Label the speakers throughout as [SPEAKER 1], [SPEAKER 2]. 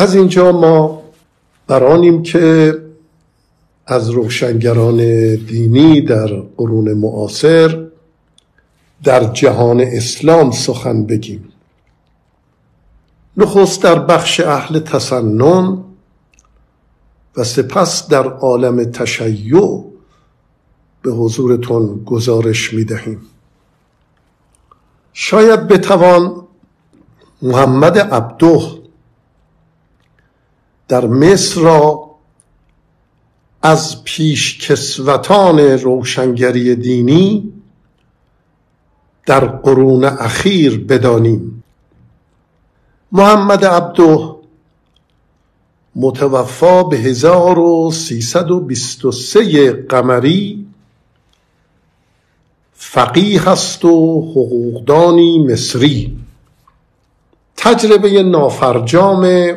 [SPEAKER 1] از اینجا ما برانیم که از روشنگران دینی در قرون معاصر در جهان اسلام سخن بگیم. نخست در بخش اهل تسنن و سپس در عالم تشیع به حضورتون گزارش می دهیم شاید بتوان محمد عبده در مصر را از پیشکسوتان روشنگری دینی در قرون اخیر بدانیم. محمد عبده متوفا به 1323 قمری فقیه است و حقوقدانی مصری. تجربه نافرجام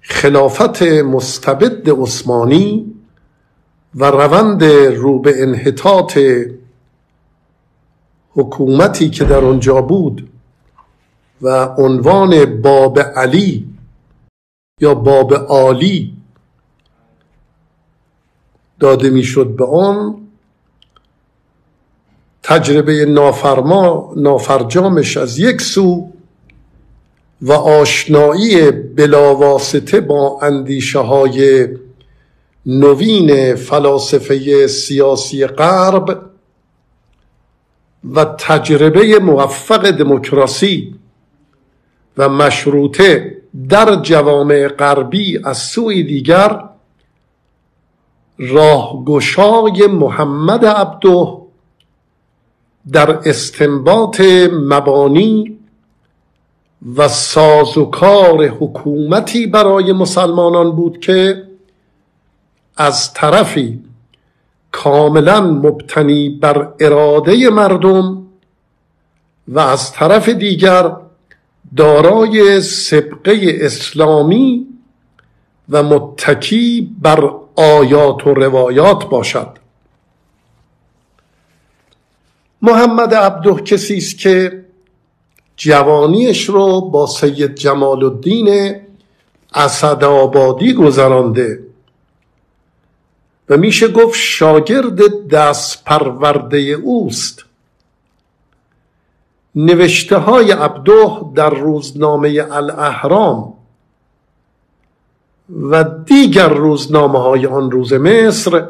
[SPEAKER 1] خلافت مستبد عثمانی و روند رو به انحطاط حکومتی که در آنجا بود و عنوان باب علی یا باب عالی داده می‌شد به آن تجربه نافرما نافرجامش از یک سو و آشنایی بلاواسطه با اندیشه های نوین فلاسفه سیاسی غرب و تجربه موفق دموکراسی و مشروطه در جوامع غربی از سوی دیگر راهگشای محمد عبده در استنباط مبانی و سازوکار حکومتی برای مسلمانان بود که از طرفی کاملا مبتنی بر اراده مردم و از طرف دیگر دارای سبقه اسلامی و متکی بر آیات و روایات باشد. محمد عبده کسی است که جوانیش رو با سید جمال الدین اسدآبادی گذرانده. و میشه گفت شاگرد دست پرورده اوست. نوشته های عبده در روزنامه الاهرام و دیگر روزنامه های آن روز مصر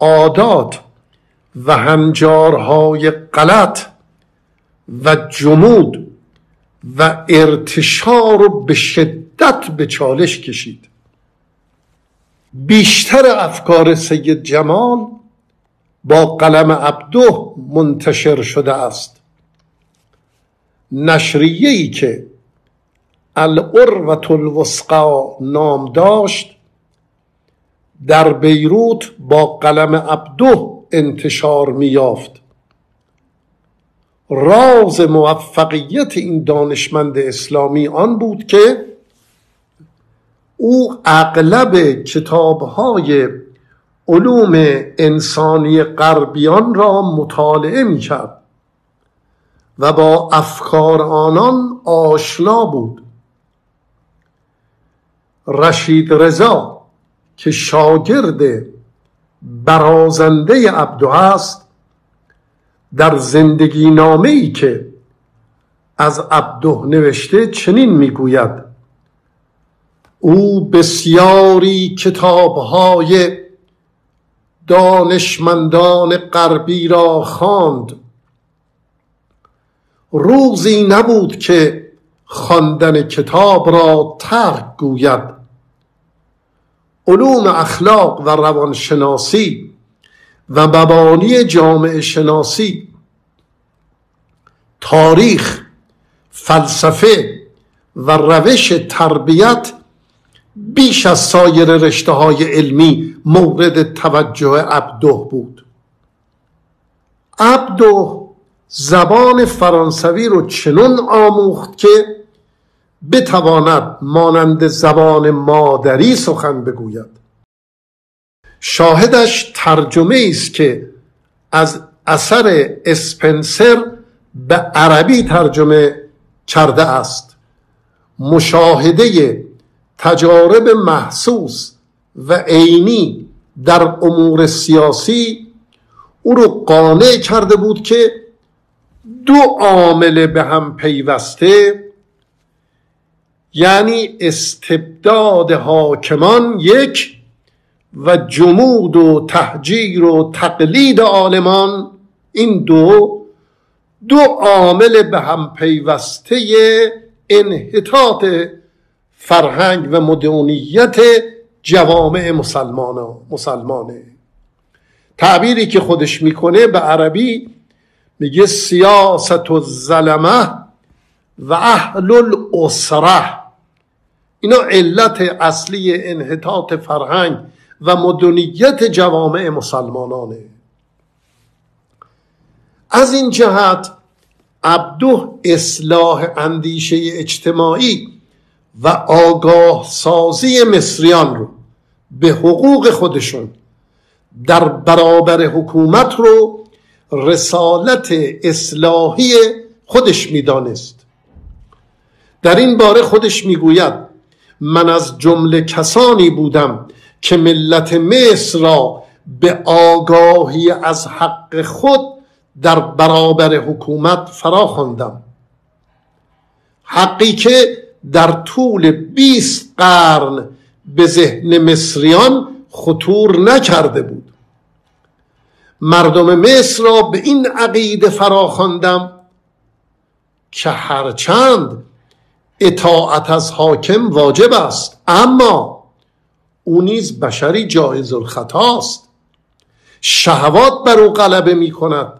[SPEAKER 1] عادات و هنجارهای غلط و جمود و ارتشار رو به شدت به چالش کشید. بیشتر افکار سید جمال با قلم عبده منتشر شده است. نشریه ای که العروة الوسقا نام داشت در بیروت با قلم عبده انتشار میافت راز موفقیت این دانشمند اسلامی آن بود که او اغلب کتابهای علوم انسانی غربیان را مطالعه می کرد و با افکار آنان آشنا بود. رشید رضا که شاگرد برازنده عبدو است در زندگی نامه ای که از عبده نوشته چنین می‌گوید. او بسیاری کتابهای دانشمندان غربی را خواند. روزی نبود که خواندن کتاب را ترک گوید. علوم اخلاق و روانشناسی و مبانی جامعه شناسی تاریخ فلسفه و روش تربیت بیش از سایر رشته های علمی مورد توجه عبده بود. عبده زبان فرانسوی رو چنون آموخت که بتواند مانند زبان مادری سخن بگوید. شاهدش ترجمه است که از اثر اسپنسر به عربی ترجمه کرده است. مشاهده تجارب محسوس و عینی در امور سیاسی او رو قانع کرده بود که دو عامل به هم پیوسته یعنی استبداد حاکمان یک و جمود و تهجیر و تقلید عالمان این دو دو عامل به هم پیوسته انحطاط فرهنگ و مدونیت جوامع مسلمانه. تعبیری که خودش می‌کنه به عربی میگه سیاست و ظلمه و اهل الاسره. اینا علت اصلی انحطاط فرهنگ و مدنیت جوامع مسلمانانه. از این جهت عبدو اصلاح اندیشه اجتماعی و آگاه سازی مصریان رو به حقوق خودشون در برابر حکومت رو رسالت اصلاحی خودش می‌دانست. در این باره خودش می‌گوید من از جمله کسانی بودم که ملت مصر را به آگاهی از حق خود در برابر حکومت فرا خواندم حقی که در طول 20 قرن به ذهن مصریان خطور نکرده بود. مردم مصر را به این عقیده فرا خواندم که هرچند اطاعت از حاکم واجب است اما او نیز بشری جایز الخطاست شهوات بر او غلبه می کند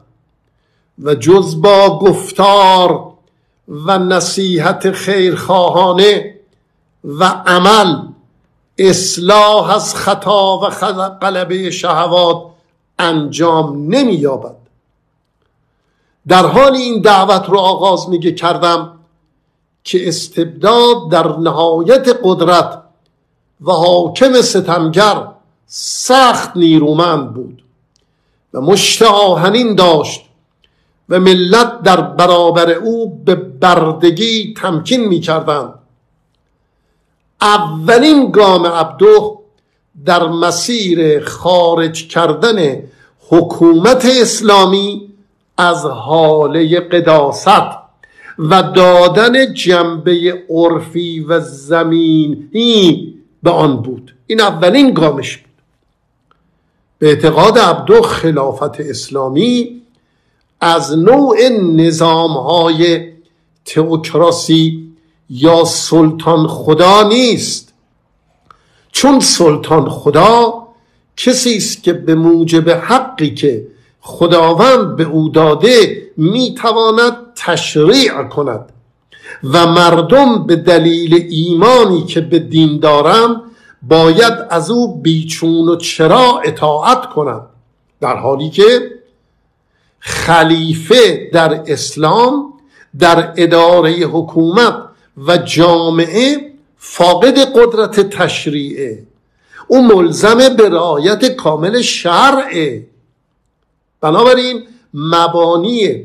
[SPEAKER 1] و جز با گفتار و نصیحت خیرخواهانه و عمل اصلاح از خطا و غلبه شهوات انجام نمییابد در حال این دعوت رو آغاز میگه کردم که استبداد در نهایت قدرت و حاکم ستمگر سخت نیرومند بود و مشت آهنین داشت و ملت در برابر او به بردگی تمکین می کردند اولین گام عبدو در مسیر خارج کردن حکومت اسلامی از حاله قداست و دادن جنبه عرفی و زمینی به آن بود. این اولین گامش بود. به اعتقاد عبدو خلافت اسلامی از نوع نظام های تئوکراسی یا سلطان خدا نیست. چون سلطان خدا کسی است که به موجب حقی که خداوند به او داده می‌تواند تشریع کند. و مردم به دلیل ایمانی که به دین دارند باید از او بیچون و چرا اطاعت کنند. در حالی که خلیفه در اسلام در اداره حکومت و جامعه فاقد قدرت تشریعه. او ملزم به رعایت کامل شرعه. بنابراین مبانی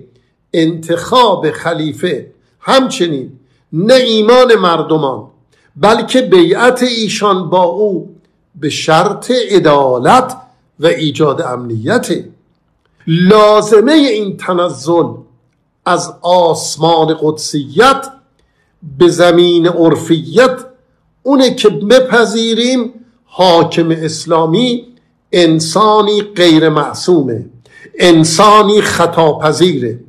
[SPEAKER 1] انتخاب خلیفه همچنین نه ایمان مردمان بلکه بیعت ایشان با او به شرط عدالت و ایجاد امنیت. لازمه این تنزل از آسمان قدسیت به زمین عرفیت اونه که بپذیریم حاکم اسلامی انسانی غیر معصومه انسانی خطاپذیره.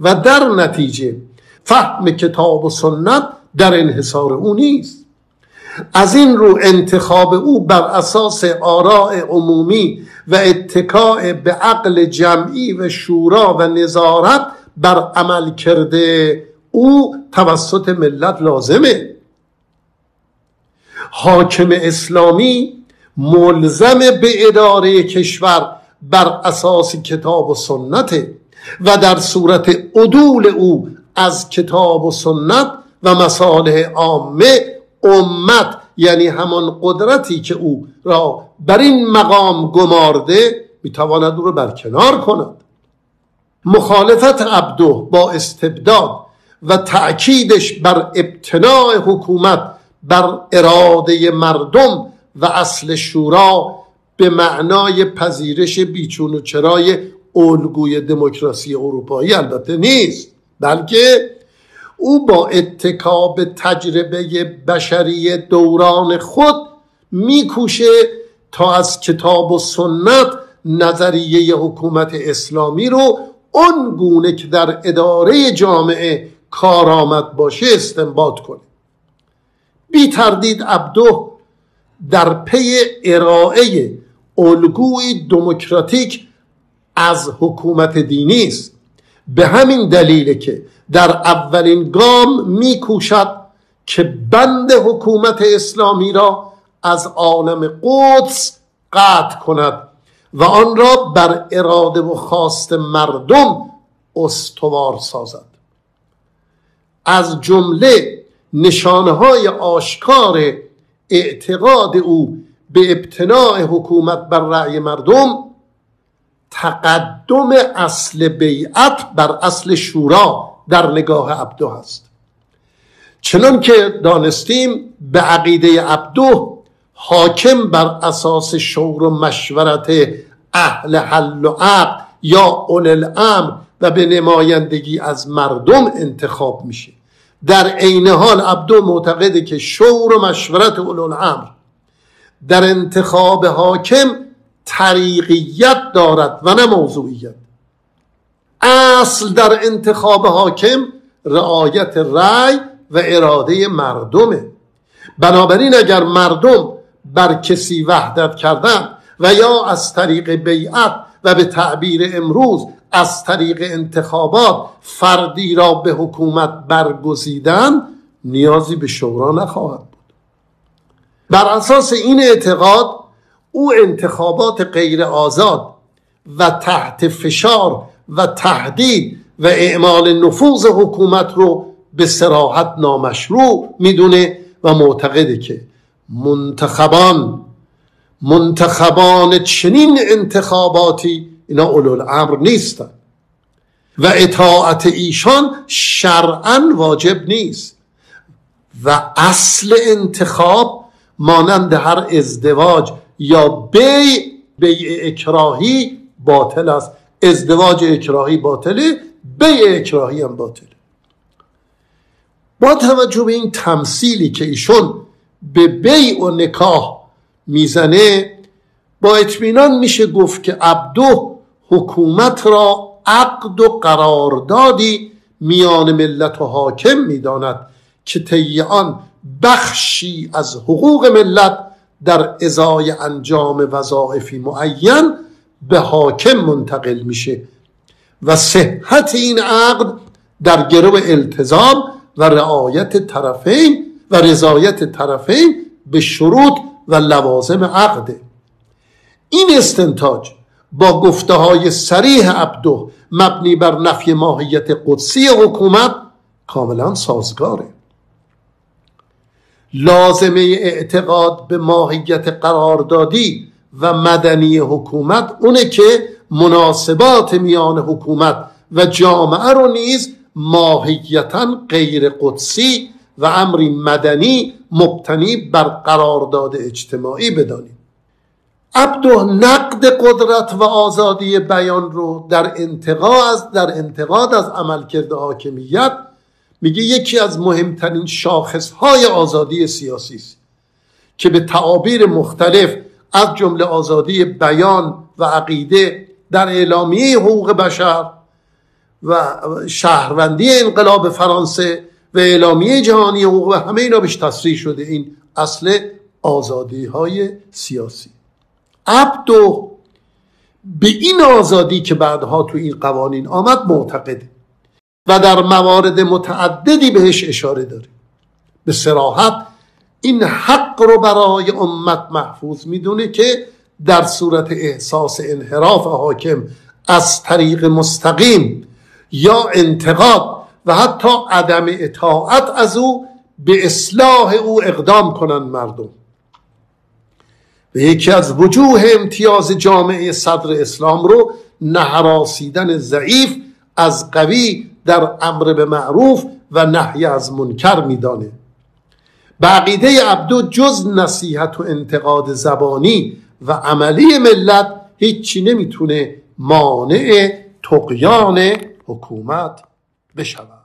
[SPEAKER 1] و در نتیجه فهم کتاب و سنت در انحصار او نیست. از این رو انتخاب او بر اساس آراء عمومی و اتکاع به عقل جمعی و شورا و نظارت بر عمل کرده او توسط ملت لازمه. حاکم اسلامی ملزم به اداره کشور بر اساس کتاب و سنته و در صورت عدول او از کتاب و سنت و مصالح عامه امت یعنی همان قدرتی که او را بر این مقام گمارده می‌تواند او را برکنار کند. مخالفت عبدو با استبداد و تأکیدش بر ابتناع حکومت بر اراده مردم و اصل شورا به معنای پذیرش بیچون و چرای الگوی دموکراسی اروپایی البته نیست. بلکه او با اتکاب تجربه بشری دوران خود میکوشه تا از کتاب و سنت نظریه حکومت اسلامی رو اون گونه که در اداره جامعه کارآمد باشه استنباط کنه. بی تردید عبدو در پی ارائه الگوی دموکراتیک از حکومت دینی است. به همین دلیل که در اولین گام میکوشد که بند حکومت اسلامی را از عالم قدس قطع کند و آن را بر اراده و خواست مردم استوار سازد. از جمله نشانه های آشکار اعتقاد او به ابتناع حکومت بر رأی مردم تقدم اصل بیعت بر اصل شورا در نگاه عبدو هست. چنان که دانستیم به عقیده عبدو حاکم بر اساس شور و مشورت اهل حل و عقد یا اول الامر و به نمایندگی از مردم انتخاب میشه. در عین حال عبدو معتقده که شور و مشورت اول الامر در انتخاب حاکم طریقیت دارد و نه موضوعیت. اصل در انتخاب حاکم رعایت رأی و اراده مردمه. بنابراین اگر مردم بر کسی وحدت کردن و یا از طریق بیعت و به تعبیر امروز از طریق انتخابات فردی را به حکومت برگزیدن نیازی به شورا نخواهد بود. بر اساس این اعتقاد او انتخابات غیر آزاد و تحت فشار و تهدید و اعمال نفوذ حکومت رو به سراحت نامشروع می‌دونه و معتقده که منتخبان منتخبان چنین انتخاباتی اینا اولو امر نیستن و اطاعت ایشان شرعا واجب نیست و اصل انتخاب مانند هر ازدواج یا بی بی اکراهی باطل است. ازدواج اکراهی باطله بی اکراهی هم باطله. با توجه به این تمثیلی که ایشون به بیع و نکاح می‌زنه با اطمینان میشه گفت که عبدو حکومت را عقد و قراردادی میان ملت و حاکم می‌داند که طی بخشی از حقوق ملت در ازای انجام وظایفی معین به حاکم منتقل میشه و صحت این عقد در گرو التزام و رعایت طرفین و رضایت طرفین به شروط و لوازم عقده. این استنتاج با گفته های سریح عبدو مبنی بر نفی ماهیت قدسی حکومت کاملا سازگاره. لازمه اعتقاد به ماهیت قراردادی و مدنی حکومت اونه که مناسبات میان حکومت و جامعه رو نیز ماهیتا غیر قدسی و امری مدنی مبتنی بر قرارداد اجتماعی بدانیم. عبدو نقد قدرت و آزادی بیان رو در انتقاد از در انتقاد از عملکرد حاکمیت میگه یکی از مهمترین شاخصهای آزادی سیاسی است که به تعابیر مختلف از جمله آزادی بیان و عقیده در اعلامیه حقوق بشر و شهروندی انقلاب فرانسه و اعلامیه جهانی حقوق و همه اینا بهش تصریح شده. این اصل آزادی های سیاسی. عبدو به این آزادی که بعدها تو این قوانین آمد معتقده و در موارد متعددی بهش اشاره داره. به سراحت این حق رو برای امت محفوظ می‌دونه که در صورت احساس انحراف حاکم از طریق مستقیم یا انتقاد و حتی عدم اطاعت از او به اصلاح او اقدام کنند مردم. و یکی از وجوه امتیاز جامعه صدر اسلام رو نهراسیدن ضعیف از قوی در امر به معروف و نهی از منکر میدانه. بقیده عبدو جز نصیحت و انتقاد زبانی و عملی ملت هیچی نمی‌تونه مانع تقیان حکومت بشود.